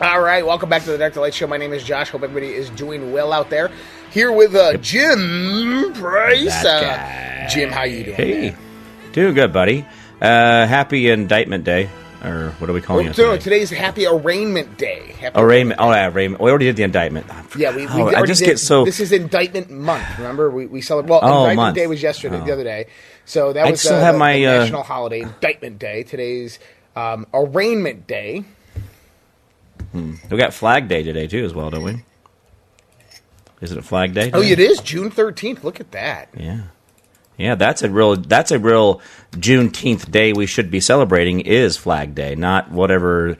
All right, welcome back to the to Light Show. My name is Josh. Hope everybody is doing well out there. Here with uh, Jim Price. Uh, Jim, how you doing? Hey, man? doing good, buddy. Uh, happy Indictment Day, or what are we calling Oh, it? no, today? today's Happy Arraignment Day. Happy Arraignment. Oh, yeah, arraignment. We already did the indictment. Yeah, we, we Oh, I just did- get so. This is Indictment Month. Remember, we we celebrate. Well, Oh, Indictment month. Day was yesterday, the Oh. other day. So that I was still uh, have the, my, the uh, national holiday, Indictment Day. Today's um, Arraignment Day. Hmm. we got Flag Day today too, as well, don't we? Is it a Flag Day? Oh, it is June thirteenth. Look at that. Yeah, yeah. That's a real. That's a real Juneteenth day we should be celebrating. Is Flag Day, not whatever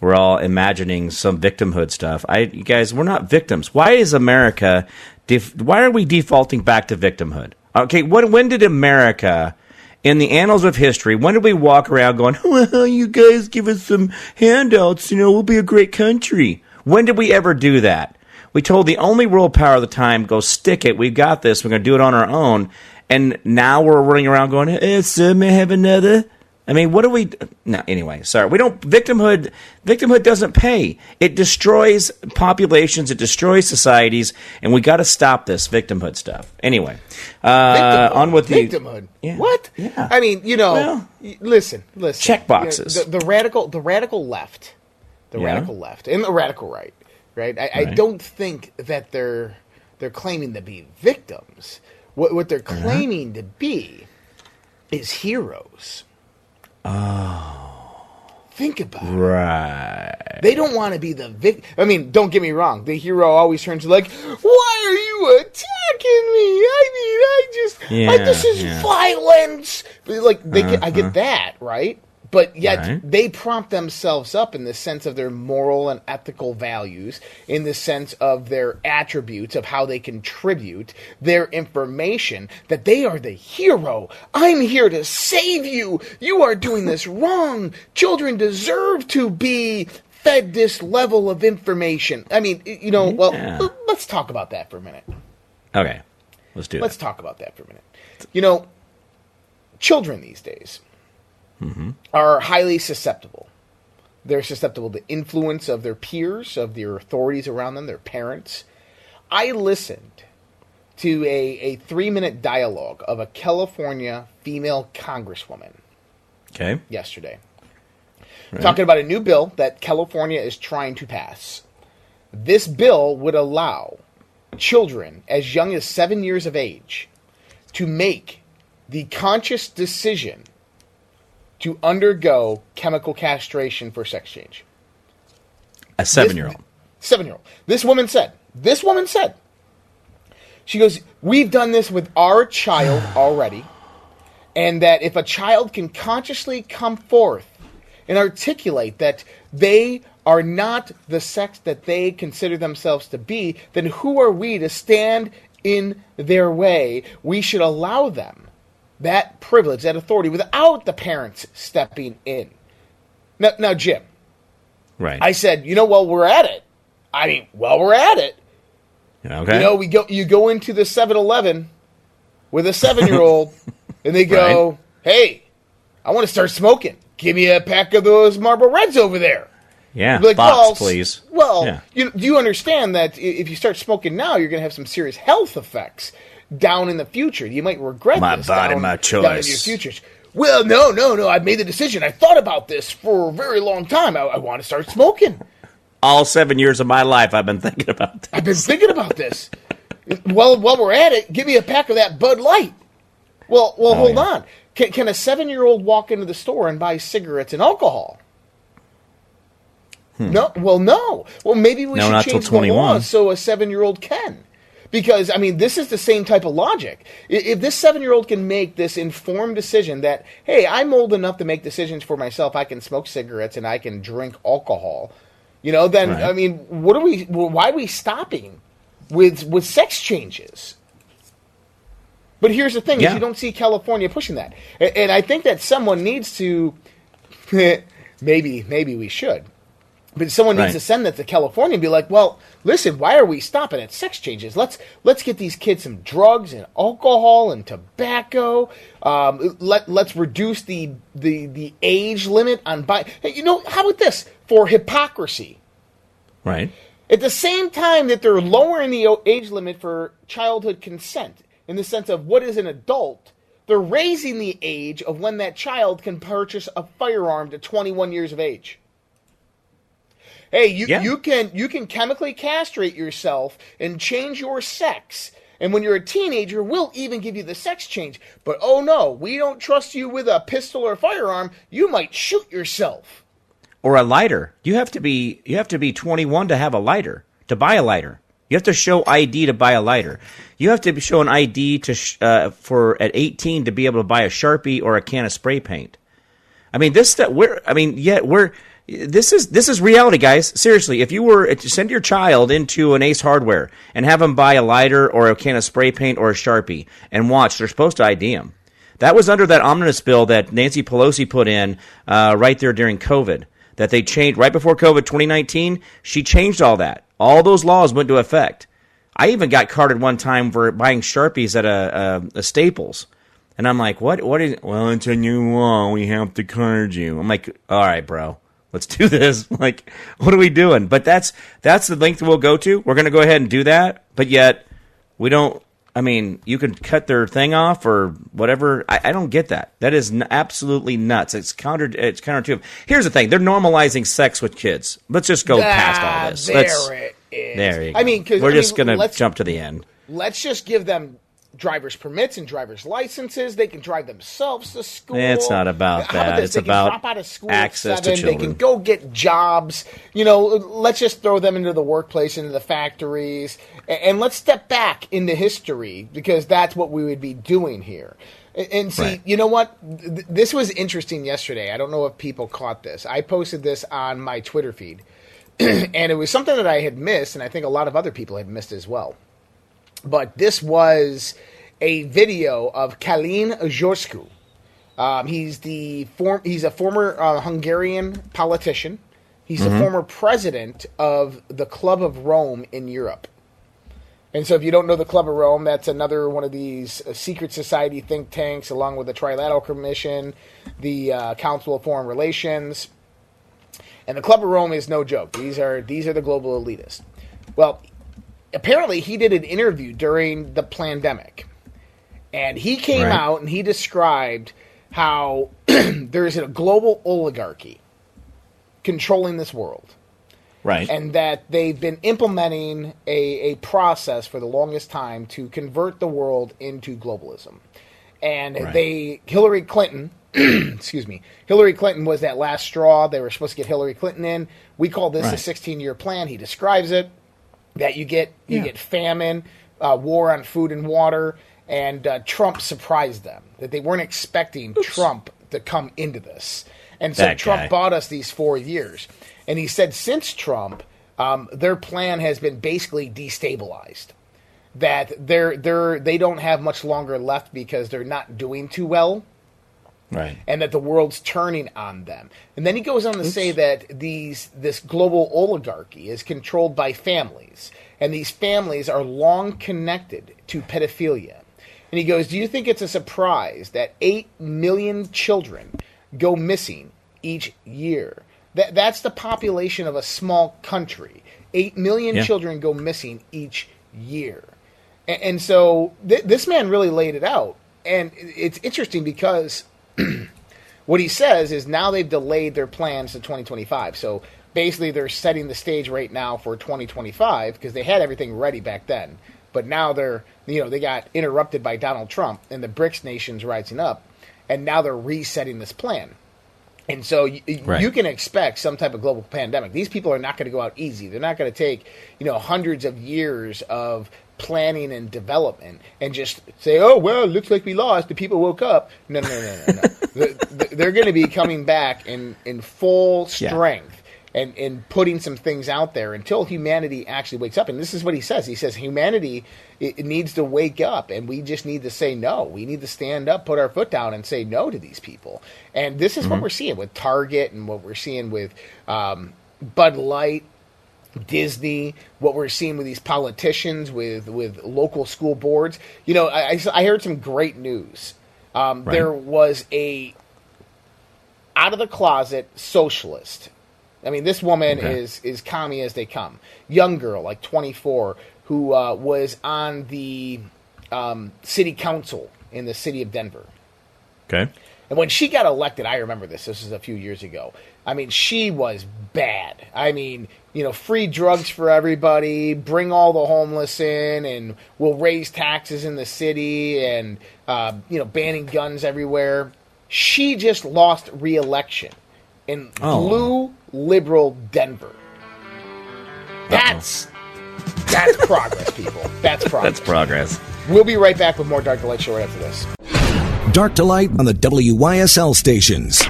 we're all imagining some victimhood stuff. I, you guys, we're not victims. Why is America? Def, why are we defaulting back to victimhood? Okay, when when did America? In the annals of history, when did we walk around going, well, you guys give us some handouts, you know, we'll be a great country? When did we ever do that? We told the only world power at the time, go stick it. We've got this. We're going to do it on our own. And now we're running around going, eh, so may I have another. I mean, what do we? No, anyway, sorry. We don't. Victimhood. Victimhood doesn't pay. It destroys populations. It destroys societies, and we got to stop this victimhood stuff. Anyway, uh, Victimhood. on with the victimhood. Yeah. What? Yeah. I mean, you know, Well- listen, listen. Check You know, boxes. the, the radical, the radical left, the Yeah. radical left, and the radical right. Right. I, I don't think that they're they're claiming to be victims. What what they're Uh-huh. claiming to be is heroes. Oh. Think about it. right. They don't want to be the victim. I mean, don't get me wrong. The hero always turns to like, "Why are you attacking me? I mean, I just like Yeah, this is yeah. Uh-huh. violence." Like they, get, I get that right, but yet Right. they prompt themselves up in the sense of their moral and ethical values, in the sense of their attributes of how they contribute their information that they are the hero. I'm here to save you. You are doing this wrong. Children deserve to be fed this level of information. I mean, you know, well, Yeah. l- let's talk about that for a minute. Okay, let's do Let's it. talk about that for a minute. You know, children these days Mm-hmm. are highly susceptible. They're susceptible to influence of their peers, of their authorities around them, their parents. I listened to a, a three minute dialogue of a California female congresswoman Okay. yesterday, talking about a new bill that California is trying to pass. This bill would allow children as young as seven years of age to make the conscious decision to undergo chemical castration for sex change. A seven-year-old. Seven year old. This woman said, this woman said, she goes, We've done this with our child already. And that if a child can consciously come forth and articulate that they are not the sex that they consider themselves to be, then who are we to stand in their way? We should allow them that privilege, that authority, without the parents stepping in. Now, now Jim, Right. I said, you know, while we're at it, I mean, while we're at it, okay. you know, we go, you go into the 7-Eleven with a seven-year-old, and they go, Right. "Hey, I want to start smoking. Give me a pack of those Marlboro Reds over there." yeah. Like, Box, well, please. Well, Yeah. you, do you understand that if you start smoking now, you're going to have some serious health effects down in the future. You might regret My this body, down, my down in your choice. future. Well, no, no, no. I've made the decision. I thought about this for a very long time. I, I want to start smoking. All seven years of my life, I've been thinking about that. I've been thinking about this. well, while we're at it, give me a pack of that Bud Light. Well, well, hold Oh, yeah. on. Can, can a seven-year-old walk into the store and buy cigarettes and alcohol? No. Well, no. Well, maybe we Hmm. No, should change the law 21. so a seven-year-old can. Because I mean, this is the same type of logic. If this seven-year-old can make this informed decision that, hey, I'm old enough to make decisions for myself. I can smoke cigarettes and I can drink alcohol. You know, then Right. I mean, what are we? Why are we stopping with with sex changes? But here's the thing: is you don't see California pushing that, and I think that someone needs to. maybe, maybe we should. But someone needs Right. to send that to California and be like, "Well, listen, why are we stopping at sex changes? Let's let's get these kids some drugs and alcohol and tobacco. Um, let let's reduce the the the age limit on buy. Hey, you know, how about this for hypocrisy? Right. At the same time that they're lowering the age limit for childhood consent, in the sense of what is an adult, they're raising the age of when that child can purchase a firearm to 21 years of age. Hey, you, Yeah. you can you can chemically castrate yourself and change your sex. And when you're a teenager, we'll even give you the sex change. But oh no, we don't trust you with a pistol or a firearm. You might shoot yourself. Or a lighter. You have to be you have to be 21 to have a lighter to buy a lighter. You have to show ID to buy a lighter. You have to show an ID to sh- uh, for at 18 to be able to buy a sharpie or a can of spray paint. I mean, this that we're. I mean, yet we're. This is this is reality, guys. Seriously, if you were to send your child into an Ace Hardware and have them buy a lighter or a can of spray paint or a sharpie and watch, they're supposed to ID them. That was under that omnibus bill that Nancy Pelosi put in uh, right there during COVID. That they changed right before COVID 2019. She changed all that. All those laws went to effect. I even got carded one time for buying sharpies at a, a, a Staples. And I'm like, what? What is? Well, it's a new law. We have to card you. I'm like, all right, bro, let's do this. Like, what are we doing? But that's that's the length we'll go to. We're gonna go ahead and do that. But yet, we don't. I mean, you can cut their thing off or whatever. I, I don't get that. That is n- absolutely nuts. It's counter. It's counterintuitive. Here's the thing: they're normalizing sex with kids. Let's just go past Ah, all this. There Let's- it is. there you go. I mean, we're I just mean, gonna let's- jump to the end. let's just give them driver's permits and driver's licenses. They can drive themselves to school. It's not about How that. this? It's they about drop out of school access to seven. They can go get jobs. You know, let's just throw them into the workplace, into the factories, and let's step back into history because that's what we would be doing here. And see, Right. you know what? This was interesting yesterday. I don't know if people caught this. I posted this on my Twitter feed, and it was something that I had missed, and I think a lot of other people had missed as well but this was a video of Calin Georgescu. Um, he's the form. He's a former uh, Hungarian politician. He's the former president of the Club of Rome in Europe. And so, if you don't know the Club of Rome, that's another one of these uh, secret society think tanks, along with the Trilateral Commission, the uh, Council of Foreign Relations, and the Club of Rome is no joke. These are these are the global elitists. Well, apparently he did an interview during the pandemic. And he came Right. out and he described how there's a global oligarchy controlling this world. Right. and that they've been implementing a, a process for the longest time to convert the world into globalism. And Right. they hillary clinton excuse me hillary clinton was that last straw they were supposed to get hillary clinton in. We call this a 16 year plan. He describes it that you get you Yeah. get famine, uh, war on food and water, and uh, Trump surprised them that they weren't expecting Trump to come into this, and so That Trump guy. bought us these four years, and he said since Trump, um, their plan has been basically destabilized. That they're they're they don't have much longer left because they're not doing too well right. and that the world's turning on them. And then he goes on to say that these this global oligarchy is controlled by families, and these families are long connected to pedophilia. And he goes, "Do you think it's a surprise that 8 million children go missing each year? That that's the population of a small country. 8 million Yeah. children go missing each year." And, and so th- this man really laid it out. And it's interesting because what he says is now they've delayed their plans to 2025. So basically, they're setting the stage right now for 2025 because they had everything ready back then. But now they're, you know, they got interrupted by Donald Trump and the BRICS nations rising up, and now they're resetting this plan. And so you, Right. you can expect some type of global pandemic. These people are not going to go out easy. They're not going to take, you know, hundreds of years of planning and development and just say, "Oh well, looks like we lost. The people woke up." No, no, no, no, no. They're- They're going to be coming back in in full Yeah. strength. and and putting some things out there until humanity actually wakes up. And this is what he says. He says humanity it, it needs to wake up, and we just need to say no. We need to stand up, put our foot down, and say no to these people. And this is what we're seeing with Target and what we're seeing with um, Bud Light. Disney, what we're seeing with these politicians, with with local school boards. You know, I, I, heard some great news. Um, Right. There was a out of the closet socialist. I mean, this woman Okay. is is commie as they come. Young girl, like 24, who uh, was on the um, city council in the city of Denver. Okay. And when she got elected, I remember this. This was a few years ago. I mean, she was bad. I mean, you know, free drugs for everybody, bring all the homeless in, and we'll raise taxes in the city, and uh, you know, banning guns everywhere. She just lost re-election in Oh. blue liberal Denver. That's that's progress, people. That's progress. That's progress. We'll be right back with more Dark to Light Show right after this. Dark to light on the WYSL stations.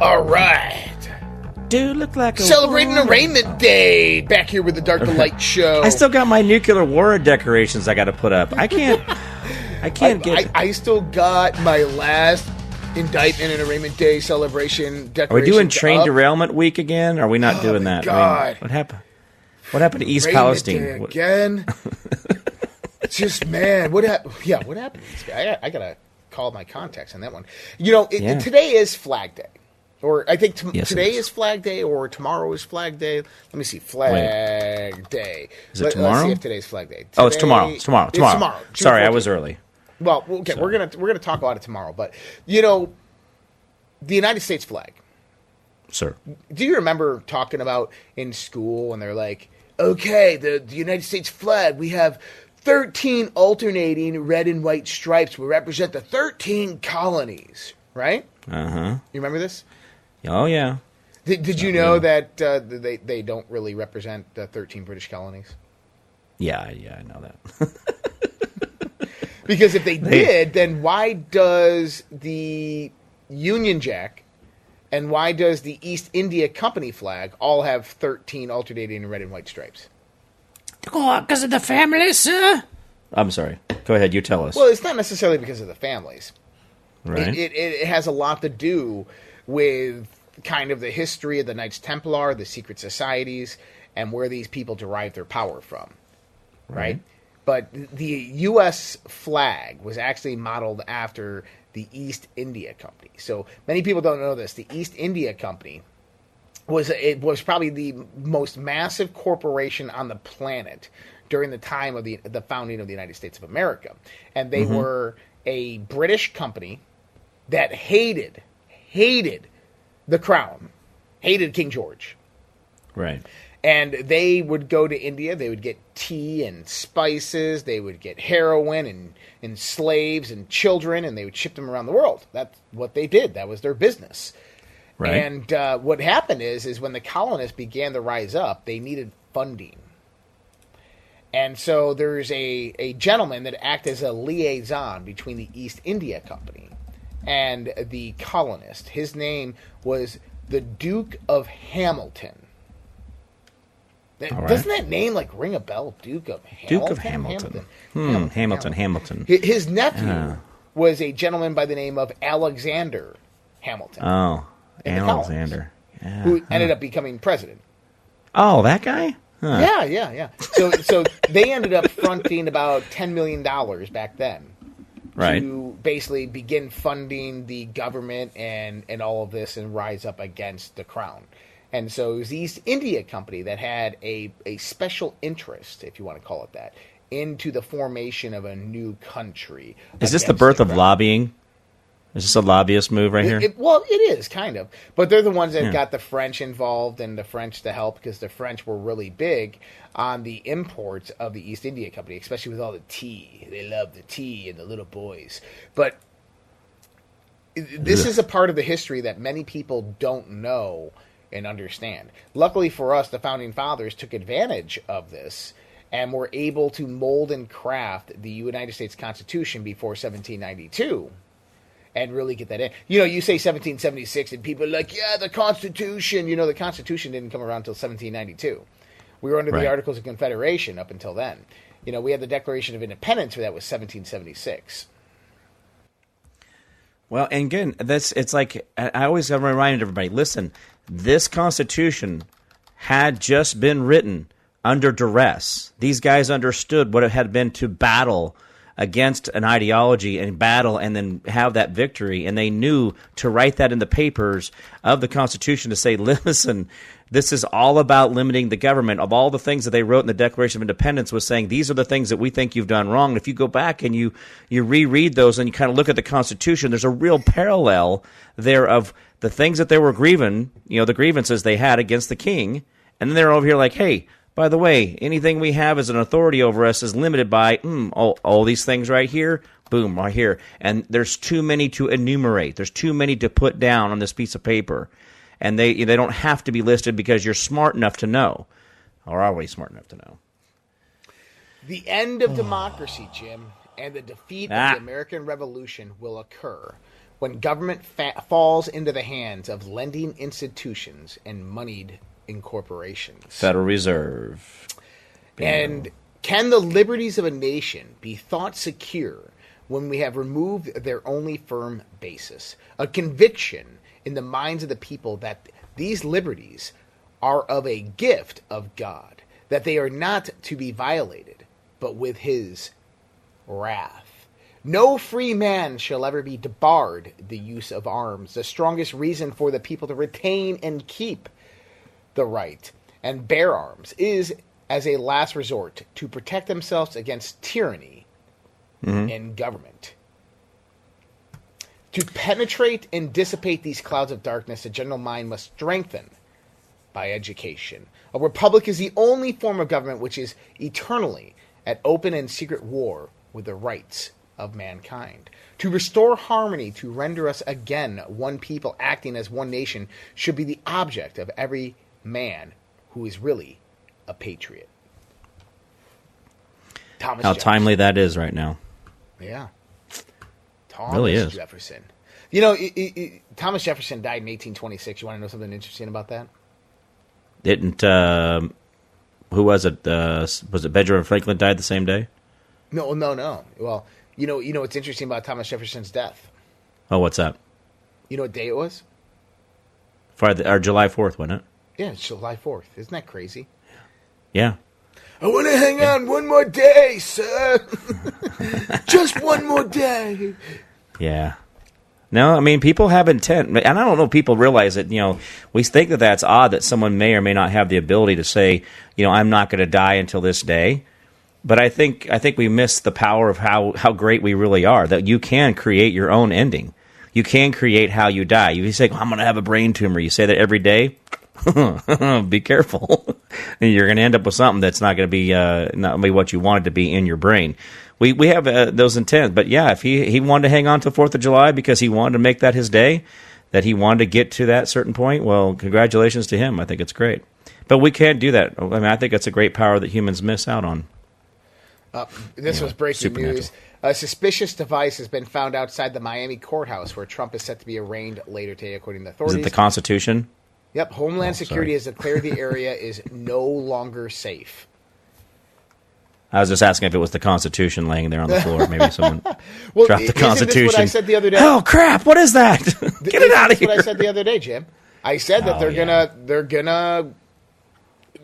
All right. Dude, look like a Celebrating Arraignment Day. Back here with the Dark to Light show. I still got my nuclear war decorations I got to put up. I can't. I can't get. I, I still got my last indictment and arraignment day celebration Are we doing train derailment week again? Are we not oh doing my that? God. what happened? What happened to East Palestine? Again. Just man, what happened? Yeah, what happened? to these guys? I, I gotta call my contacts on that one. You know, it, Yeah. today is Flag Day, or I think t- Yes, today is. is Flag Day, or tomorrow is Flag Day. Let me see, Flag Day. Is it Let, Let's tomorrow? see if today's Flag Day. oh, it's tomorrow. It's tomorrow. It's Tomorrow. tomorrow. Sorry, I was early. Well, okay, we're gonna we're gonna talk about it tomorrow, but you know, the United States flag. Sir. Do you remember talking about in school when they're like, okay, the, the United States flag, we have 13 alternating red and white stripes will represent the 13 colonies, right? Uh huh. You remember this? Oh yeah. Did, did you know that uh, they, they don't really represent the 13 British colonies? Yeah, yeah, I know that. Because if they did, then why does the Union Jack and why does the East India Company flag all have 13 alternating red and white stripes? Because of the family, sir. I'm sorry. Go ahead. You tell us. Well, it's not necessarily because of the families. right. It, it, it has a lot to do with kind of the history of the Knights Templar, the secret societies, and where these people derive their power from. Right? But the U.S. flag was actually modeled after the East India Company. So many people don't know this. The East India Company was it was probably the most massive corporation on the planet during the time of the the founding of the United States of America, and they mm-hmm. were a British company that hated hated the crown, hated King George, right. and they would go to India. They would get tea and spices. They would get heroin and, and slaves and children, and they would ship them around the world. That's what they did. That was their business. Right. And uh, what happened is, is when the colonists began to rise up, they needed funding. And so there's a, a gentleman that acted as a liaison between the East India Company and the colonist. His name was the Duke of Hamilton. That- right. Doesn't that name like ring a bell? Duke of Hamilton. Duke of Hamilton. Hmm. Hamilton. Hamilton. Hi- His nephew Ah. was a gentleman by the name of Alexander Hamilton, Oh. Alexander. Yeah. who ended up becoming president. Oh, that guy. Huh. Yeah, yeah, yeah. So, so they ended up fronting about ten million dollars back then Right. to basically begin funding the government and and all of this and rise up against the crown. And so it was the East India Company that had a a special interest, if you want to call it that, into the formation of a new country. Is this the birth of lobbying? Is this a lobbyist move right here? It- it- well, it is kind of, but they're the ones that Yeah. got the French involved and the French to help because the French were really big on the imports of the East India Company, especially with all the tea. They love the tea and the little boys. But this is a part of the history that many people don't know and understand. Luckily for us, the founding fathers took advantage of this and were able to mold and craft the United States Constitution before 1792 and really get that in. You know, you say 1776, and people are like, yeah, the Constitution. You know, the Constitution didn't come around until 1792. We were under Right. the Articles of Confederation up until then. You know, we had the Declaration of Independence, where that was 1776. Well, and again, that's it's like I I always have reminded everybody: listen, this Constitution had just been written under duress. These guys understood what it had been to battle against an ideology and battle and then have that victory, and they knew to write that in the papers of the Constitution to say, listen. This is all about limiting the government. Of all the things that they wrote in the Declaration of Independence, was saying these are the things that we think you've done wrong. And if you go back and you you reread those and you kind of look at the Constitution, there's a real parallel there of the things that they were grieving, you know, the grievances they had against the king, and then they're over here like, hey, by the way, anything we have as an authority over us is limited by mm, all, all these things right here. Boom, right here. And there's too many to enumerate. There's too many to put down on this piece of paper and they they don't have to be listed because you're smart enough to know, or are we smart enough to know? The end of democracy, Jim, and the defeat Ah. of the American Revolution will occur when government fa- falls into the hands of lending institutions and moneyed incorporations. Federal Reserve. And can the liberties of a nation be thought secure when we have removed their only firm basis? A conviction in the minds of the people that these liberties are of a gift of God, that they are not to be violated, but with his wrath. No free man shall ever be debarred the use of arms, the strongest reason for the people to retain and keep the right and bear arms is as a last resort to protect themselves against tyranny mm-hmm. in government. To penetrate and dissipate these clouds of darkness, the general mind must strengthen by education. A republic is the only form of government which is eternally at open and secret war with the rights of mankind. To restore harmony, to render us again one people acting as one nation, should be the object of every man who is really a patriot. Thomas How Jefferson. timely that is right now. Yeah. Thomas Really is. Jefferson. You know, i i i Thomas Jefferson died in 1826. You want to know something interesting about that? Didn't um who was it? Uh, was it Benjamin Franklin died the same day? No, no, no. Well, you know, you know what's interesting about Thomas Jefferson's death? Oh, what's that? You know what day it was? Friday or July Fourth, wasn't it? Yeah, it's July 4th. Isn't that crazy? Yeah. I want to hang on one more day, sir. Just one more day. Yeah. No, I mean people have intent, and I don't know if people realize it. You know, we think that that's odd that someone may or may not have the ability to say, you know, I'm not going to die until this day. But I think I think we miss the power of how how great we really are. That you can create your own ending. You can create how you die. You say, I'm going to have a brain tumor. You say that every day. be careful. You're going to end up with something that's not going to be uh, not be what you want it to be in your brain. We we have uh, those intents, but yeah, if he he wanted to hang on to Fourth of July because he wanted to make that his day, that he wanted to get to that certain point, well, congratulations to him. I think it's great. But we can't do that. I mean, I think it's a great power that humans miss out on. This was breaking news. A suspicious device has been found outside the Miami courthouse where Trump is set to be arraigned later today, according to authorities. Is it the Constitution? Yep, Homeland Oh, Security sorry. has declared the area is no longer safe. I was just asking if it was the Constitution laying there on the floor. Maybe someone Well, dropped the this what Constitution. I said the other day? Oh crap! What is that? Get it out of That's what I said the other day, Jim. I said that Oh, they're yeah. gonna they're gonna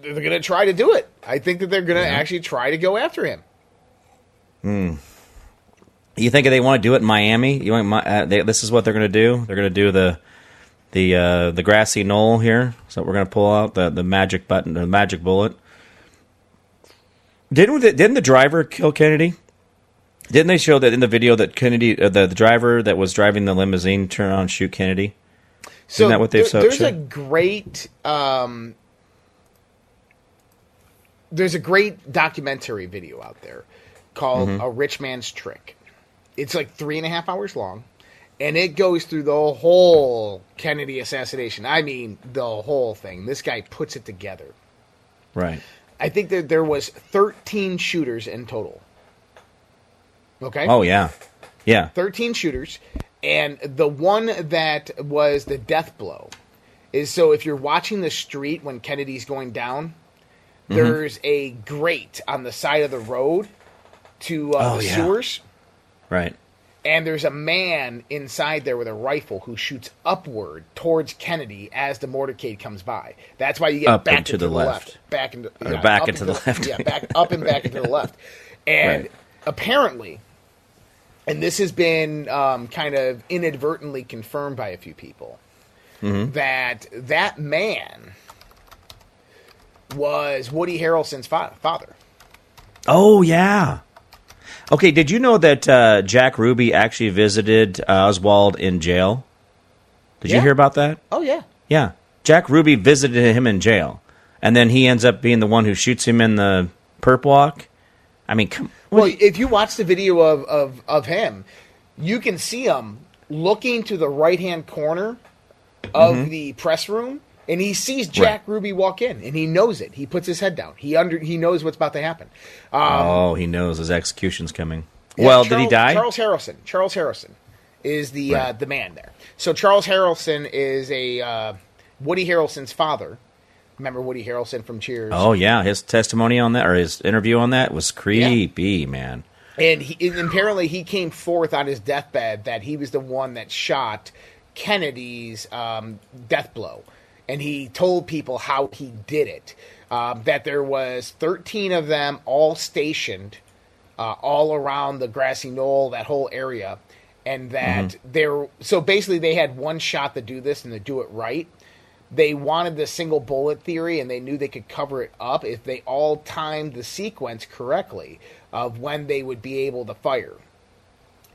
they're gonna try to do it. I think that they're gonna actually try to go after him. Hmm. You think they want to do it in Miami? You want Mi- uh, they, this is what they're going to do? They're going to do the the uh, the grassy knoll here. So we're going to pull out the, the magic button, the magic bullet. Didn't the, didn't the driver kill Kennedy? Didn't they show that in the video that Kennedy, uh, the, the driver that was driving the limousine, turn on shoot Kennedy? So Isn't that what they've there- there's a great um, there's a great documentary video out there called Mm-hmm. "A Rich Man's Trick." It's like three and a half hours long, and it goes through the whole Kennedy assassination. I mean, the whole thing. This guy puts it together. Right. I think that there was 13 shooters in total. Okay. Oh yeah, yeah. 13 shooters. And the one that was the death blow is so if you're watching the street when Kennedy's going down, Mm-hmm. there's a grate on the side of the road to uh, Oh, the yeah. sewers, Right. And there's a man inside there with a rifle who shoots upward towards Kennedy as the motorcade comes by. That's why you get Up back and to into the the left. left, back into yeah, back up into the left. yeah, back up and back into the left, and Right. apparently, and this has been um, kind of inadvertently confirmed by a few people Mm-hmm. that that man was Woody Harrelson's fa- father. Oh yeah. Okay, did you know that uh, Jack Ruby actually visited uh, Oswald in jail? Did you hear about that? Oh yeah, Yeah. Jack Ruby visited him in jail, and then he ends up being the one who shoots him in the perp walk. I mean, come. Well, if you watch the video of, of, of him, you can see him looking to the right hand corner of the press room, and he sees Jack Ruby walk in, and he knows it. He puts his head down. He under he knows what's about to happen. Um, oh, he knows his execution's coming. yeah, well, did he die? Charles Harrelson. Charles Harrelson is the uh, the man there. So Charles Harrelson is a uh, Woody Harrelson's father. Remember Woody Harrelson from Cheers? oh yeah, his testimony on that or his interview on that was creepy, man. And, he, and apparently, he came forth on his deathbed that he was the one that shot Kennedy's um, death blow, and he told people how he did it. Um, that there was 13 of them all stationed uh, all around the grassy knoll, that whole area, and that there. So basically, they had one shot to do this and to do it right. They wanted the single bullet theory, and they knew they could cover it up if they all timed the sequence correctly of when they would be able to fire.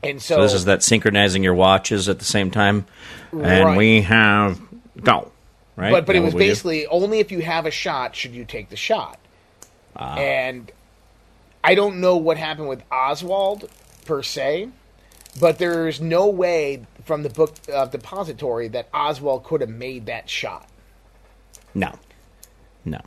And so, So this is that synchronizing your watches at the same time, and Right. we have go right. but but Is it was what we do? basically only if you have a shot should you take the shot. Ah. And I don't know what happened with Oswald per se, but there's no way from the book of depository that Oswald could have made that shot. no, no.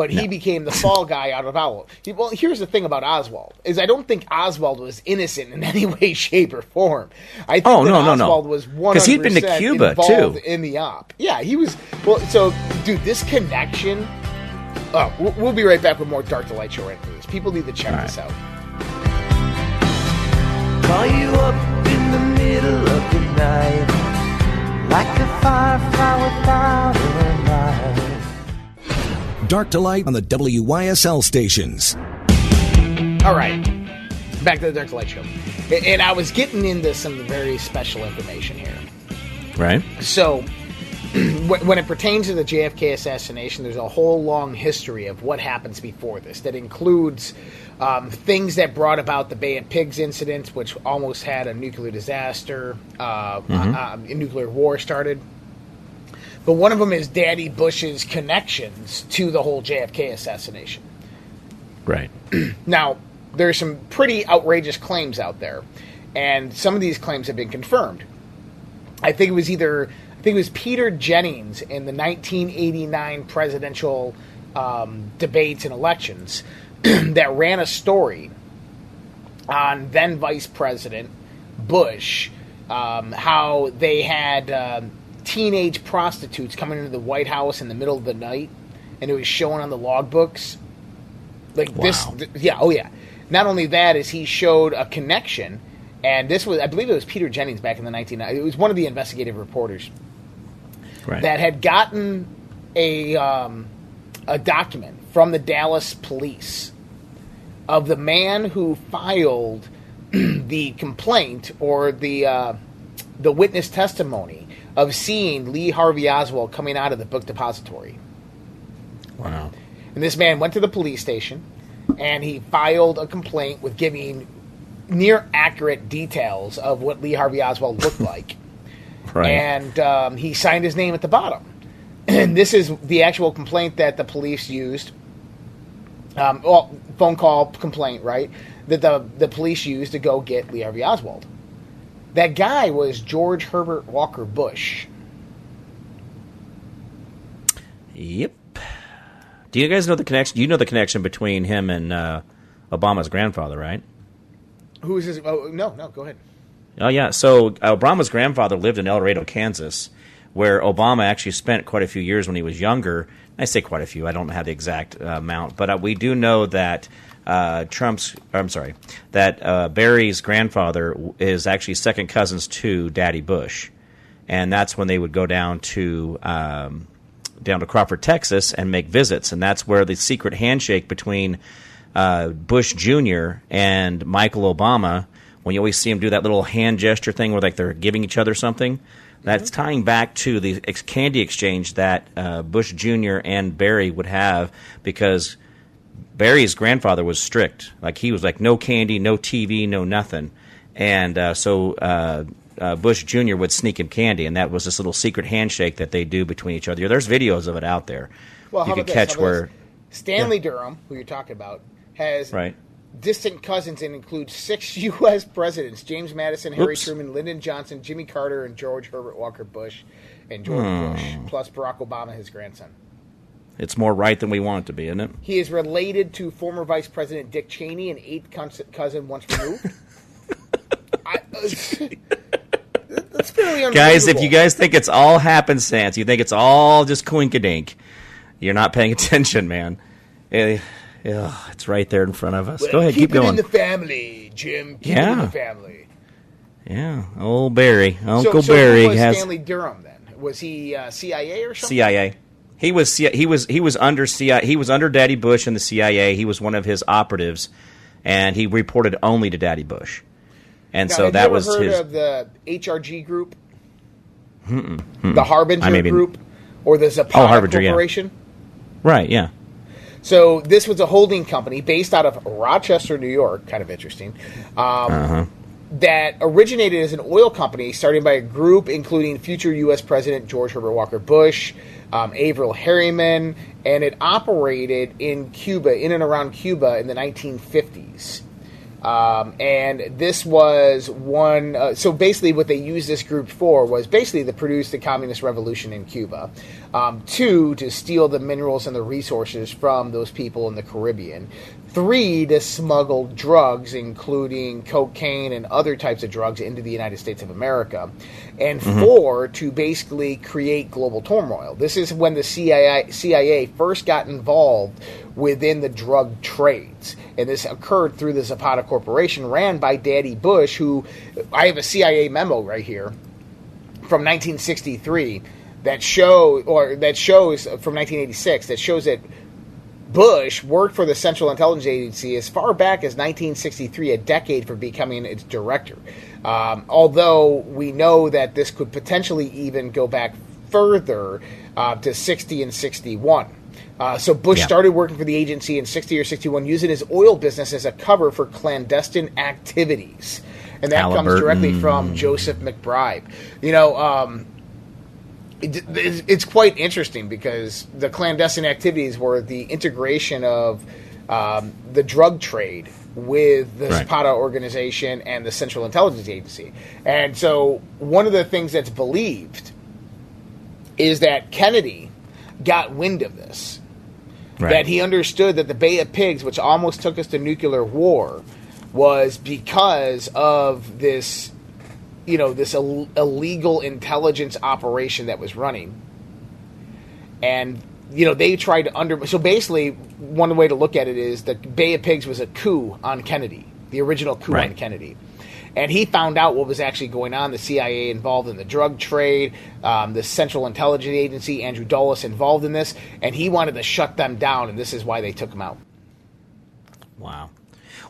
But he No. became the fall guy out of Oswald. He- Well, here's the thing about Oswald is I don't think Oswald was innocent in any way, shape, or form. I think Oh, that no, no, no. Oswald was one 'Cause he'd been to Cuba, involved too. in the op. Yeah, he was. Well, so dude, this connection. Oh, we'll, we'll be right back with more Dark to Light Show interviews. People need to check All this out. Call you up in the middle of the night, like a firefly without a light. Dark to Light on the WYSL stations. All right, back to the Dark to Light Show, and I was getting into some very special information here. Right. So, when it pertains to the JFK assassination, there's a whole long history of what happens before this that includes um, things that brought about the Bay of Pigs incident, which almost had a nuclear disaster, uh, uh, a nuclear war started. But one of them is Daddy Bush's connections to the whole JFK assassination. Right. Now, there's some pretty outrageous claims out there, and some of these claims have been confirmed. I think it was either I think it was Peter Jennings in the 1989 presidential um, debates and elections that ran a story on then Vice President Bush, um, how they had um, teenage prostitutes coming into the White House in the middle of the night, and it was showing on the logbooks. Like this, th- yeah, oh yeah. Not only that, is he showed a connection, and this was, I believe, it was Peter Jennings back in the 1990s. It was one of the investigative reporters Right. that had gotten a um, a document from the Dallas police of the man who filed the complaint or the uh, the witness testimony of seeing Lee Harvey Oswald coming out of the book depository. wow. And this man went to the police station and he filed a complaint with giving near accurate details of what Lee Harvey Oswald looked like. Right. And um, he signed his name at the bottom. And this is the actual complaint that the police used. Um, well, phone call complaint, right? That the, the police used to go get Lee Harvey Oswald. That guy was George Herbert Walker Bush. Yep. Do you guys know the connection? You know the connection between him and uh, Obama's grandfather, right? Who is his? Oh, no, no, go ahead. Oh yeah. So uh, Obama's grandfather lived in El Dorado, Kansas, where Obama actually spent quite a few years when he was younger. I say quite a few. I don't have the exact uh, amount, but uh, we do know that uh, Trump's. I'm sorry, that uh, Barry's grandfather is actually second cousins to Daddy Bush, and that's when they would go down to. Um, down to Crawford, Texas, and make visits, and that's where the secret handshake between uh, Bush Jr. and Michael Obama, when you always see them do that little hand gesture thing where like they're giving each other something, that's tying back to the ex- candy exchange that uh, Bush Jr. and Barry would have because Barry's grandfather was strict. Like he was like no candy, no TV, no nothing, and uh, so. Uh, uh, Bush Jr. would sneak him candy, and that was this little secret handshake that they do between each other. There's videos of it out there. Well, you can catch where this? Stanley Dunham, who you're talking about, has right. distant cousins and includes six U.S. presidents: James Madison, Harry Oops. Truman, Lyndon Johnson, Jimmy Carter, and George Herbert Walker Bush, and George Hmm. Bush, plus Barack Obama, his grandson. It's more right than we want it to be, isn't it? He is related to former Vice President Dick Cheney, an eighth cousin once removed. I, that's fairly guys, if you guys think it's all happenstance, you think it's all just coinkadink, you're not paying attention, man. Eh, ugh, it's right there in front of us. Well, Go ahead, keep, in going. the family, Jim. Keep it in Yeah. the family. yeah, old Barry, So, Uncle so Barry who was has Stanley Dunham then? Was he uh, CIA or something? CIA. He was he was he was under CIA. He was under Daddy Bush in the CIA. He was one of his operatives, and he reported only to Daddy Bush. And Now, so that was heard his. of the HRG group, the Harbinger I maybe- group, or the Zapata Oh, Harbinger, yeah. Corporation? right? Yeah. So this was a holding company based out of Rochester, New York. Kind of interesting. Um, Uh-huh. That originated as an oil company started by a group including future U.S. President George Herbert Walker Bush, um, Harriman, and it operated in Cuba, in and around Cuba in the 1950s. Um, and this was one. Uh, so basically, what they used this group for was basically to produce the communist revolution in Cuba. Um, two, to steal the minerals and the resources from those people in the Caribbean. Three, to smuggle drugs, including cocaine and other types of drugs, into the United States of America. And mm-hmm. four, to basically create global turmoil. This is when the CIA, CIA first got involved within the drug trades. And this occurred through the Zapata Corporation, ran by Daddy Bush, who I have a CIA memo right here from 1963 that show or that shows from 1986 that shows that Bush worked for the Central Intelligence Agency as far back as 1963, a decade from becoming its director. Um, although we know that this could potentially even go back further uh, to 60 and 61. Uh, so Bush Yeah. started working for the agency in 60 or 61, using his oil business as a cover for clandestine activities. And that comes directly from Joseph McBride. You know, um, it, it's it's quite interesting because the clandestine activities were the integration of um, the drug trade with the Right. Zapata organization and the Central Intelligence Agency. And so, one of the things that's believed is that Kennedy got wind of this Right. that he understood that the Bay of Pigs, which almost took us to nuclear war, was because of this, you know, this Ill- illegal intelligence operation that was running. And, you know, they tried to under. So basically, one way to look at it is the Bay of Pigs was a coup on Kennedy, the original coup on Kennedy. And he found out what was actually going on. The CIA involved in the drug trade, um, the Central Intelligence Agency, Andrew Dulles involved in this, and he wanted to shut them down, and this is why they took him out. Wow.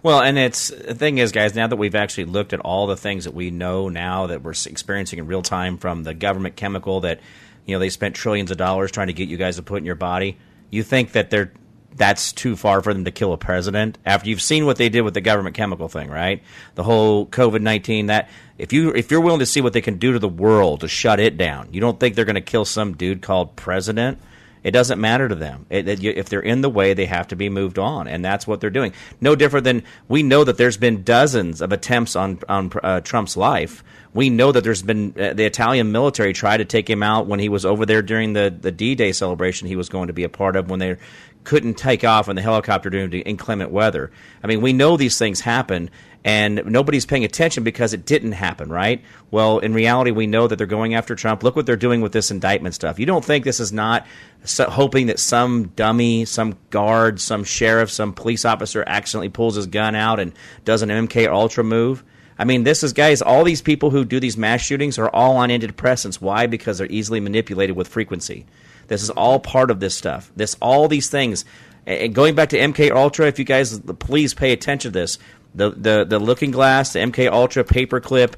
Well, and it's the thing is, guys. Now that we've actually looked at all the things that we know now that we're experiencing in real time from the government chemical that you know they spent trillions of dollars trying to get you guys to put in your body, you think that they're that's too far for them to kill a president after you've seen what they did with the government chemical thing, right? The whole COVID nineteen. That if you if you're willing to see what they can do to the world to shut it down, you don't think they're going to kill some dude called president? It doesn't matter to them. It, it- if they're in the way, they have to be moved on, and that's what they're doing. No different than we know that there's been dozens of attempts on on uh, Trump's life. We know that there's been uh, the Italian military tried to take him out when he was over there during the the D Day celebration he was going to be a part of when they couldn't take off in the helicopter due to inclement weather. I mean, we know these things happen, and nobody's paying attention because it didn't happen, right? Well, in reality, we know that they're going after Trump. Look what they're doing with this indictment stuff. You don't think this is not so, hoping that some dummy, some guard, some sheriff, some police officer accidentally pulls his gun out and does an MK Ultra move? I mean, this is guys. All these people who do these mass shootings are all on antidepressants. Why? Because they're easily manipulated with frequency. This is all part of this stuff. This all these things. And going back to MK Ultra, if you guys please pay attention to this, the the the Looking Glass, the MK Ultra paperclip,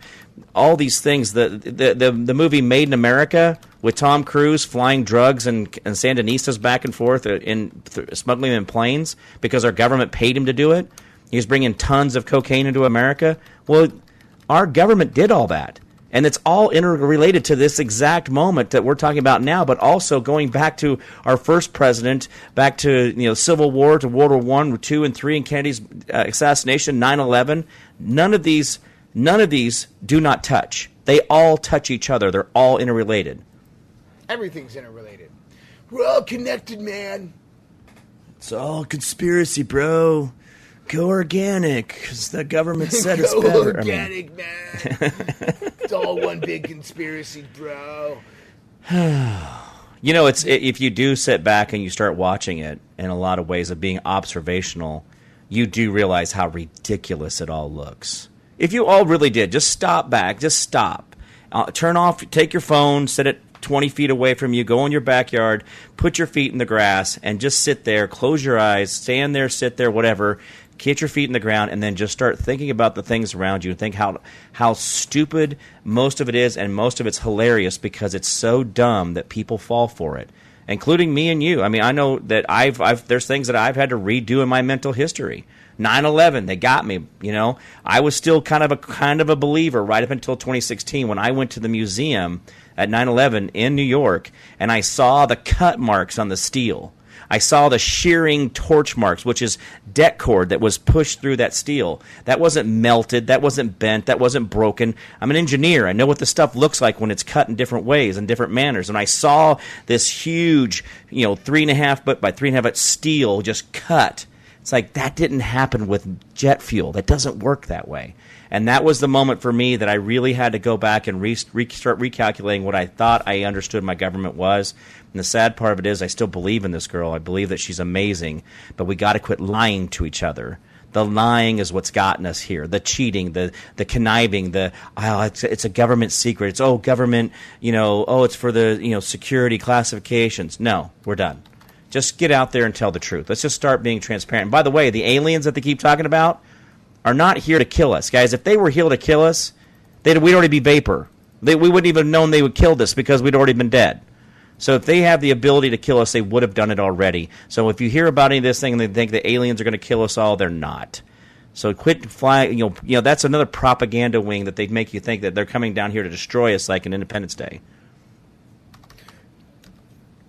all these things. The, the the the movie Made in America with Tom Cruise flying drugs and, and Sandinistas back and forth in th- smuggling in planes because our government paid him to do it. He was bringing tons of cocaine into America. Well, our government did all that. And it's all interrelated to this exact moment that we're talking about now, but also going back to our first president, back to you know Civil War, to World War One, two, and three, and Kennedy's uh, assassination, 9-11. None of these, none of these do not touch. They all touch each other. They're all interrelated. Everything's interrelated. We're all connected, man. It's all conspiracy, bro. Go organic, because the government said it's Go better. I mean- organic, man. it's all one big conspiracy, bro. You know, it's if you do sit back and you start watching it in a lot of ways of being observational, you do realize how ridiculous it all looks. If you all really did, just stop back, just stop, uh, turn off, take your phone, set it 20 feet away from you, go in your backyard, put your feet in the grass, and just sit there, close your eyes, stand there, sit there, whatever. Get your feet in the ground, and then just start thinking about the things around you, and think how how stupid most of it is, and most of it's hilarious because it's so dumb that people fall for it including me and you. I mean, I know that I've, I've there's things that I've had to redo in my mental history. 9/11, they got me. You know, I was still kind of a kind of a believer right up until 2016 when I went to the museum at 9/11 in New York and I saw the cut marks on the steel. I saw the shearing torch marks, which is det cord that was pushed through that steel. That wasn't melted. That wasn't bent. That wasn't broken. I'm an engineer. I know what the stuff looks like when it's cut in different ways and different manners. And I saw this huge, you know, three and a half foot by three and a half foot steel just cut. It's like that didn't happen with jet fuel. That doesn't work that way. And that was the moment for me that I really had to go back and re- start recalculating what I thought I understood my government was. And the sad part of it is, I still believe in this girl. I believe that she's amazing. But we got to quit lying to each other. The lying is what's gotten us here. The cheating, the the conniving, the oh, it's it's a government secret. It's oh government, you know, oh it's for the you know security classifications. No, we're done. Just get out there and tell the truth. Let's just start being transparent. And by the way, the aliens that they keep talking about are not here to kill us, guys. If they were here to kill us, they'd, we'd already be vapor. They, we wouldn't even have known they would kill us because we'd already been dead. So if they have the ability to kill us, they would have done it already. So if you hear about any of this thing and they think the aliens are going to kill us all, they're not. So quit flying. You know, you know that's another propaganda wing that they make you think that they're coming down here to destroy us, like an Independence Day.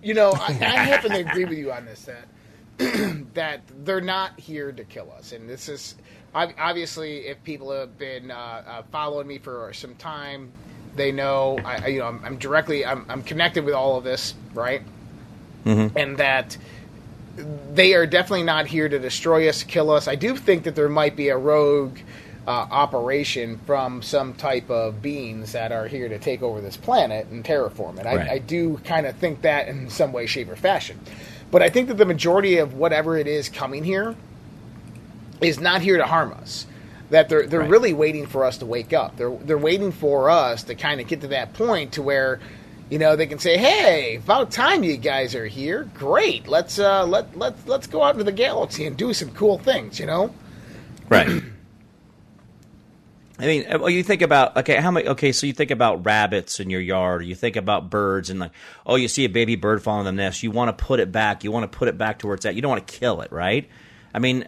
You know, I, I happen to agree with you on this that that they're not here to kill us, and this is obviously if people have been uh, uh, following me for some time, they know I, you know I'm, I'm directly I'm, I'm connected with all of this, right? And that they are definitely not here to destroy us, kill us. I do think that there might be a rogue uh, operation from some type of beings that are here to take over this planet and terraform it. I, Right. I do kind of think that in some way, shape, or fashion. But I think that the majority of whatever it is coming here is not here to harm us. That they're they're Right. really waiting for us to wake up. They're they're waiting for us to kind of get to that point to where, you know, they can say, "Hey, about time you guys are here. Great, let's uh, let let let's go out into the galaxy and do some cool things." You know. Right. I mean, uh, well, you think about okay, how many? Okay, so you think about rabbits in your yard, or you think about birds, and like, oh, you see a baby bird fall in the nest, you want to put it back, you want to put it back to where it's at. You don't want to kill it, right? I mean,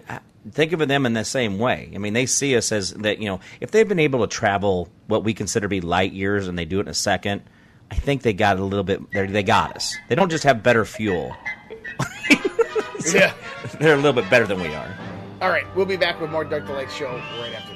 think of them in the same way. I mean, they see us as that. You know, if they've been able to travel what we consider to be light years, and they do it in a second, I think they got a little bit. They they got us. They don't just have better fuel; Yeah. they're a little bit better than we are. All right, we'll be back with more Dark the Light show right after.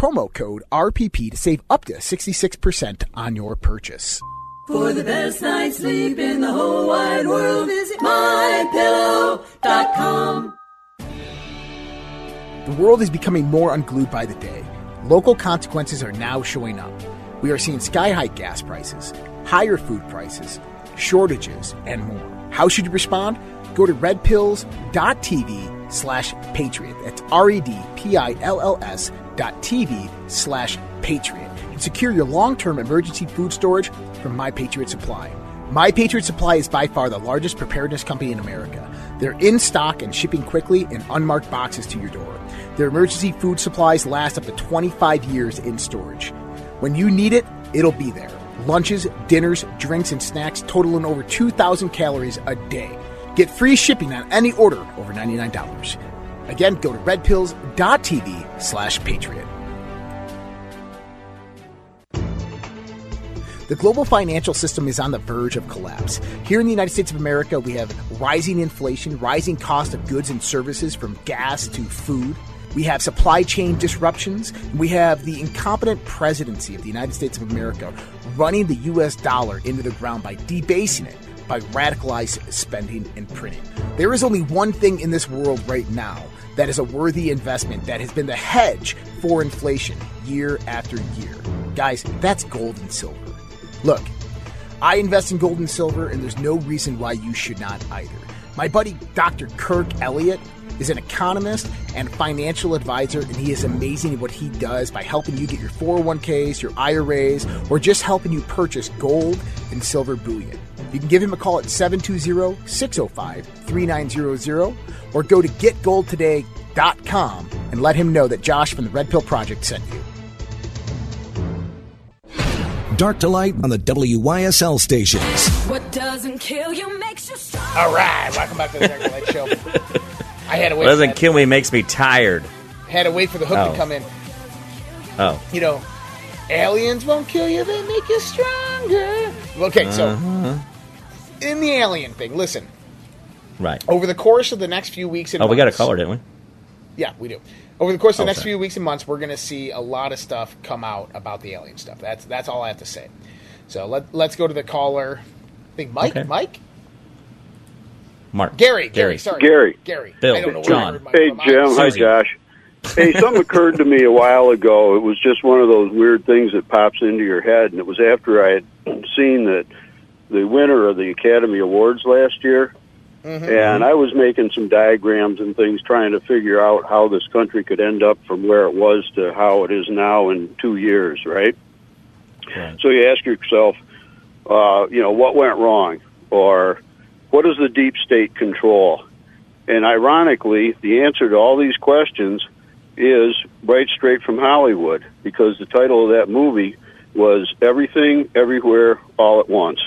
promo code RPP to save up to 66% on your purchase. For the best night's sleep in the whole wide world, visit mypillow.com. The world is becoming more unglued by the day. Local consequences are now showing up. We are seeing sky high gas prices, higher food prices, shortages, and more. How should you respond? Go to redpills.tv slash patriot. That's R-E-D-P-I-L-L-S dot TV slash patriot. And secure your long-term emergency food storage from My Patriot Supply. My Patriot Supply is by far the largest preparedness company in America. They're in stock and shipping quickly in unmarked boxes to your door. Their emergency food supplies last up to 25 years in storage. When you need it, it'll be there. Lunches, dinners, drinks, and snacks totaling over 2,000 calories a day. Get free shipping on any order over $99. Again, go to redpills.tv slash patriot. The global financial system is on the verge of collapse. Here in the United States of America, we have rising inflation, rising cost of goods and services from gas to food. We have supply chain disruptions. We have the incompetent presidency of the United States of America running the US dollar into the ground by debasing it, by radicalized spending and printing. There is only one thing in this world right now that is a worthy investment that has been the hedge for inflation year after year. Guys, that's gold and silver. Look, I invest in gold and silver, and there's no reason why you should not either. My buddy Dr. Kirk Elliott is an economist and financial advisor, and he is amazing at what he does by helping you get your 401ks, your IRAs, or just helping you purchase gold and silver bullion. You can give him a call at 720 605 3900 or go to getgoldtoday.com and let him know that Josh from the Red Pill Project sent you. Dark to light on the WYSL stations. What doesn't kill you makes you strong. All right, welcome back to the Dark to Light Show. I had to wait. What doesn't kill me makes me tired. Had to wait for the hook Oh. to come in. Oh, You know, aliens won't kill you; they make you stronger. Okay, so Uh-huh. In the alien thing, listen. right. Over the course of the next few weeks and Oh, we got a months- caller, didn't we? Yeah, we do. Over the course of the oh, next Okay. few weeks and months, we're going to see a lot of stuff come out about the alien stuff. That's that's all I have to say. So let let's go to the caller. I think Mike. Okay. Mike. Mark. Gary. Gary. Sorry. Gary. Gary. Bill. I don't know where John. I heard Mike Hey. Jim. Hi, Josh. Hey, something occurred to me a while ago. It was just one of those weird things that pops into your head, and it was after I had seen that the winner of the Academy Awards last year, and I was making some diagrams and things, trying to figure out how this country could end up from where it was to how it is now in two years, right? Right. So you ask yourself, uh, you know, what went wrong, or what does the deep state control? And ironically, the answer to all these questions is right straight from Hollywood, because the title of that movie was Everything, Everywhere, All at Once.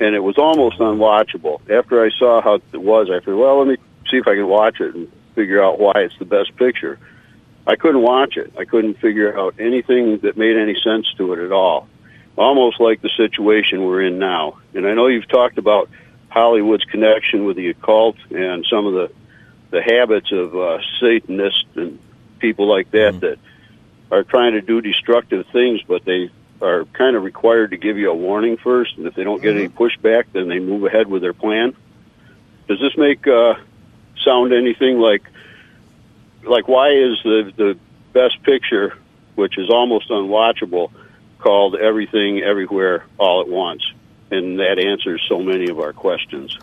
And it was almost unwatchable. After I saw how it was, I thought, well, let me see if I can watch it and figure out why it's the best picture. I couldn't watch it. I couldn't figure out anything that made any sense to it at all. Almost like the situation we're in now. And I know you've talked about Hollywood's connection with the occult and some of the the habits of uh, Satanists and people like that that are trying to do destructive things, but they are kind of required to give you a warning first, and if they don't get any pushback, then they move ahead with their plan. Does this make uh, sound anything like like why is the the best picture, which is almost unwatchable, called Everything Everywhere All at Once? And that answers so many of our questions.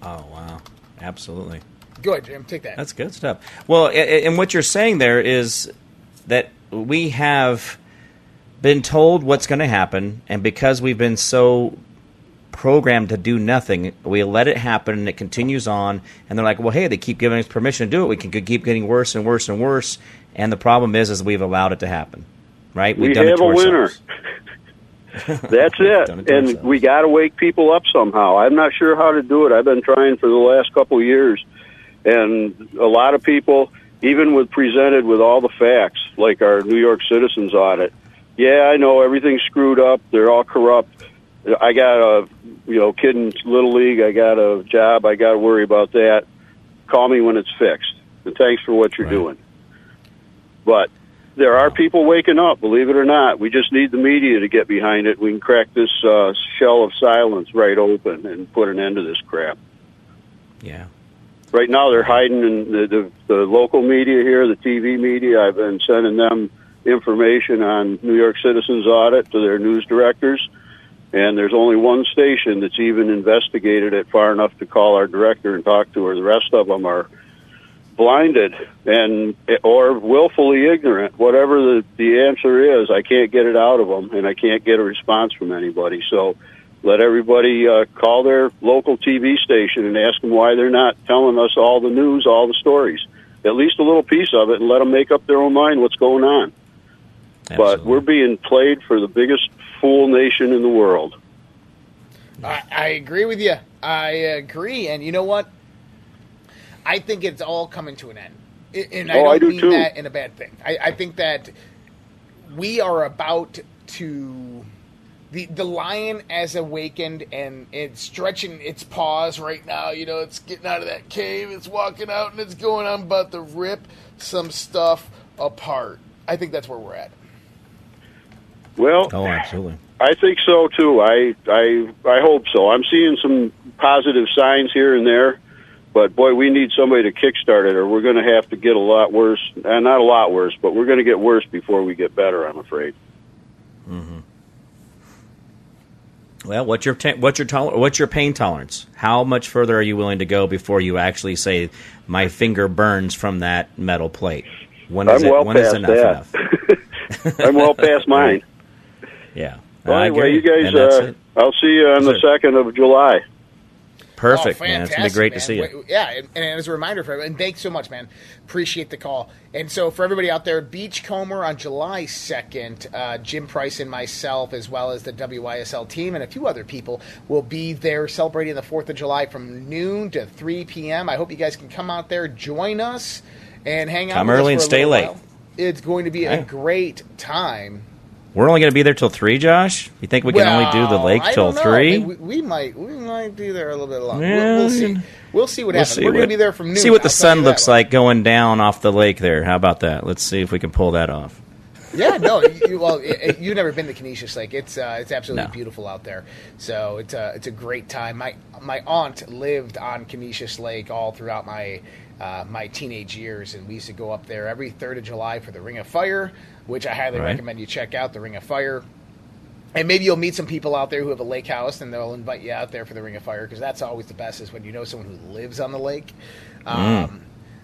Oh, wow. Absolutely. Go ahead, Jim. Take that. That's good stuff. Well, a- a- and what you're saying there is that we have been told what's going to happen, and because we've been so programmed to do nothing, we let it happen, and it continues on. And they're like, "Well, hey, they keep giving us permission to do it. We can keep getting worse and worse and worse." And the problem is, is we've allowed it to happen. Right? We We've done it have to a winner. That's it. It and ourselves. we got to wake people up somehow. I'm not sure how to do it. I've been trying for the last couple of years, and a lot of people, even with presented with all the facts, like our New York Citizens audit. Yeah, I know everything's screwed up. They're all corrupt. I got a you know kid in little league. I got a job. I got to worry about that. Call me when it's fixed. And thanks for what you're Right. doing. But there are people waking up, believe it or not. We just need the media to get behind it. We can crack this uh, shell of silence right open and put an end to this crap. Yeah. Right now, they're hiding in the, the, the local media here, the TV media. I've been sending them information on New York Citizens audit to their news directors. And there's only one station that's even investigated it far enough to call our director and talk to her. The rest of them are blinded and or willfully ignorant. Whatever the the answer is, I can't get it out of them, and I can't get a response from anybody. So let everybody uh, call their local TV station and ask them why they're not telling us all the news, all the stories, at least a little piece of it, and let them make up their own mind what's going on. But we're being played for the biggest fool nation in the world. I, I agree with you. I agree, and you know what? I think it's all coming to an end, and I Oh, don't I do mean too. that in a bad thing. I, I think that we are about to. The, the lion has awakened and it's stretching its paws right now. You know, it's getting out of that cave, it's walking out, and it's going on about to rip some stuff apart. I think that's where we're at. Well, Oh, absolutely. I think so too. I I I hope so. I'm seeing some positive signs here and there, but boy, we need somebody to kickstart it, or we're going to have to get a lot worse. And not a lot worse, but we're going to get worse before we get better. I'm afraid. Mm-hmm. Well, what's your ta- what's your toler- what's your pain tolerance? How much further are you willing to go before you actually say my finger burns from that metal plate? When is I'm it? well when is enough enough? I'm well past mine. Yeah. Well, I anyway, agree. you guys, uh. I'll see you on the second of July. Perfect, Oh, man. It's gonna be great man. to see you. Yeah, and, and as a reminder for everyone, and thanks so much, man. Appreciate the call. And so for everybody out there, Beachcomber on July 2nd, uh, Jim Price and myself, as well as the WYSL team and a few other people, will be there celebrating the 4th of July from noon to 3 p.m. I hope you guys can come out there, join us, and hang out Come with us early and a stay late. while. It's going to be a great time. We're only going to be there till three, Josh. You think we can only do the Well, lake till three? We, we might we might be there a little bit longer. Yeah, we'll, we'll see. We'll see what We'll happens. see We're going to be there from noon. See what the I'll sun looks like going down off the lake there. How about that? Let's see if we can pull that off. Yeah, no. You, well, you've never been to Conesus Lake. It's uh, it's absolutely No. beautiful out there. So it's a it's a great time. My my aunt lived on Conesus Lake all throughout my uh, my teenage years, and we used to go up there every third of July for the Ring of Fire, which I highly Right. recommend you check out. The Ring of Fire. And maybe you'll meet some people out there who have a lake house, and they'll invite you out there for the Ring of Fire because that's always the best is when you know someone who lives on the lake. Um,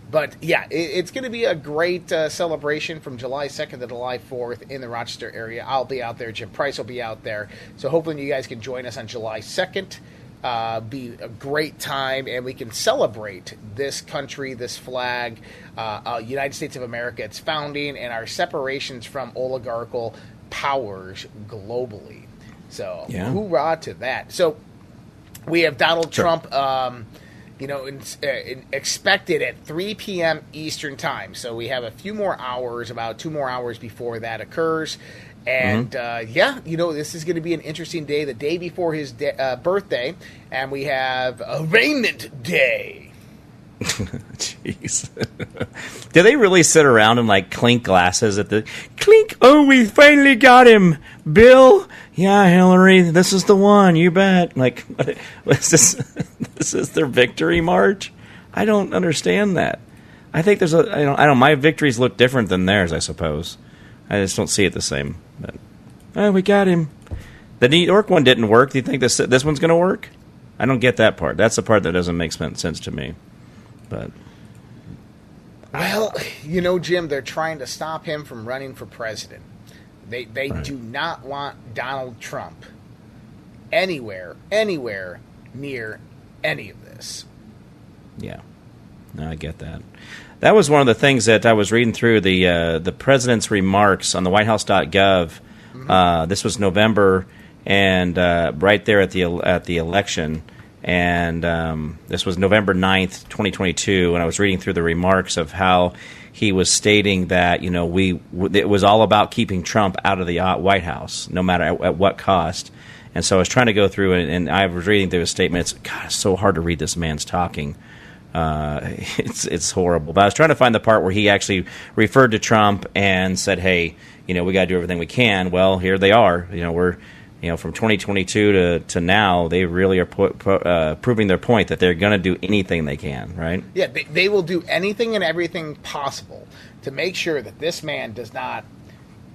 but yeah, it, it's going to be a great uh, celebration from July 2nd to July 4th in the Rochester area. I'll be out there. Jim Price will be out there. So hopefully you guys can join us on July 2nd. Uh, be a great time, and we can celebrate this country, this flag, uh, uh, United States of America, its founding, and our separations from oligarchical powers globally. So, Yeah. hoorah to that. So, we have Donald Sure. Trump, um, you know, in, uh, in, expected at 3 p.m. Eastern time. So we have a few more hours, about two more hours before that occurs. And uh, yeah, you know, this is going to be an interesting day, the day before his da- uh, birthday, and we have arraignment day. Jeez. Do they really sit around and like clink glasses at the clink? Oh, we finally got him, Bill. Yeah, Hillary, this is the one. You bet. Like, what, what is this? this is their victory march. I don't understand that. I think there's a. I don't. I don't. My victories look different than theirs. I suppose. I just don't see it the same. But oh, we got him. The New York one didn't work. Do you think this this one's going to work? I don't get that part. That's the part that doesn't make sense to me. But Well, you know, Jim, they're trying to stop him from running for president. They they do not want Donald Trump anywhere, anywhere near any of this. Yeah, no, I get that. That was one of the things that I was reading through the uh, the president's remarks on the WhiteHouse.gov Uh, this was November, and uh, right there at the at the election. And um, this was November 9th, 2022, and I was reading through the remarks of how he was stating that you know we w- it was all about keeping Trump out of the uh, White House, no matter at, at what cost. And so I was trying to go through and, and I was reading through his statements. God, it's so hard to read this man's talking. Uh, it's it's horrible. But I was trying to find the part where he actually referred to Trump and said, "Hey, you know, we got to do everything we can." Well, here they are. You know, we're you know from 2022 to, to now, they really are uh, proving their point that they're going to do anything they can. Right? Yeah, they, they will do anything and everything possible to make sure that this man does not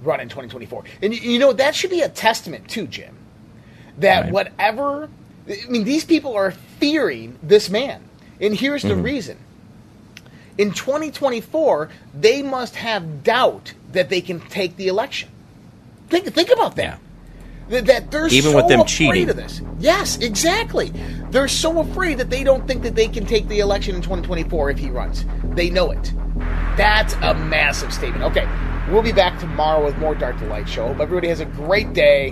run in 2024. And you, you know that should be a testament too, Jim. That Right. whatever I mean, these people are fearing this man, and here's the mm-hmm. reason. In 2024, they must have doubt that they can take the election. Think think about that. That, that they're Even so with them afraid cheating. of this. Yes, exactly. They're so afraid that they don't think that they can take the election in 2024 if he runs. They know it. That's a massive statement. Okay, we'll be back tomorrow with more Dark to Light show. Hope everybody has a great day.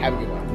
Have a good one.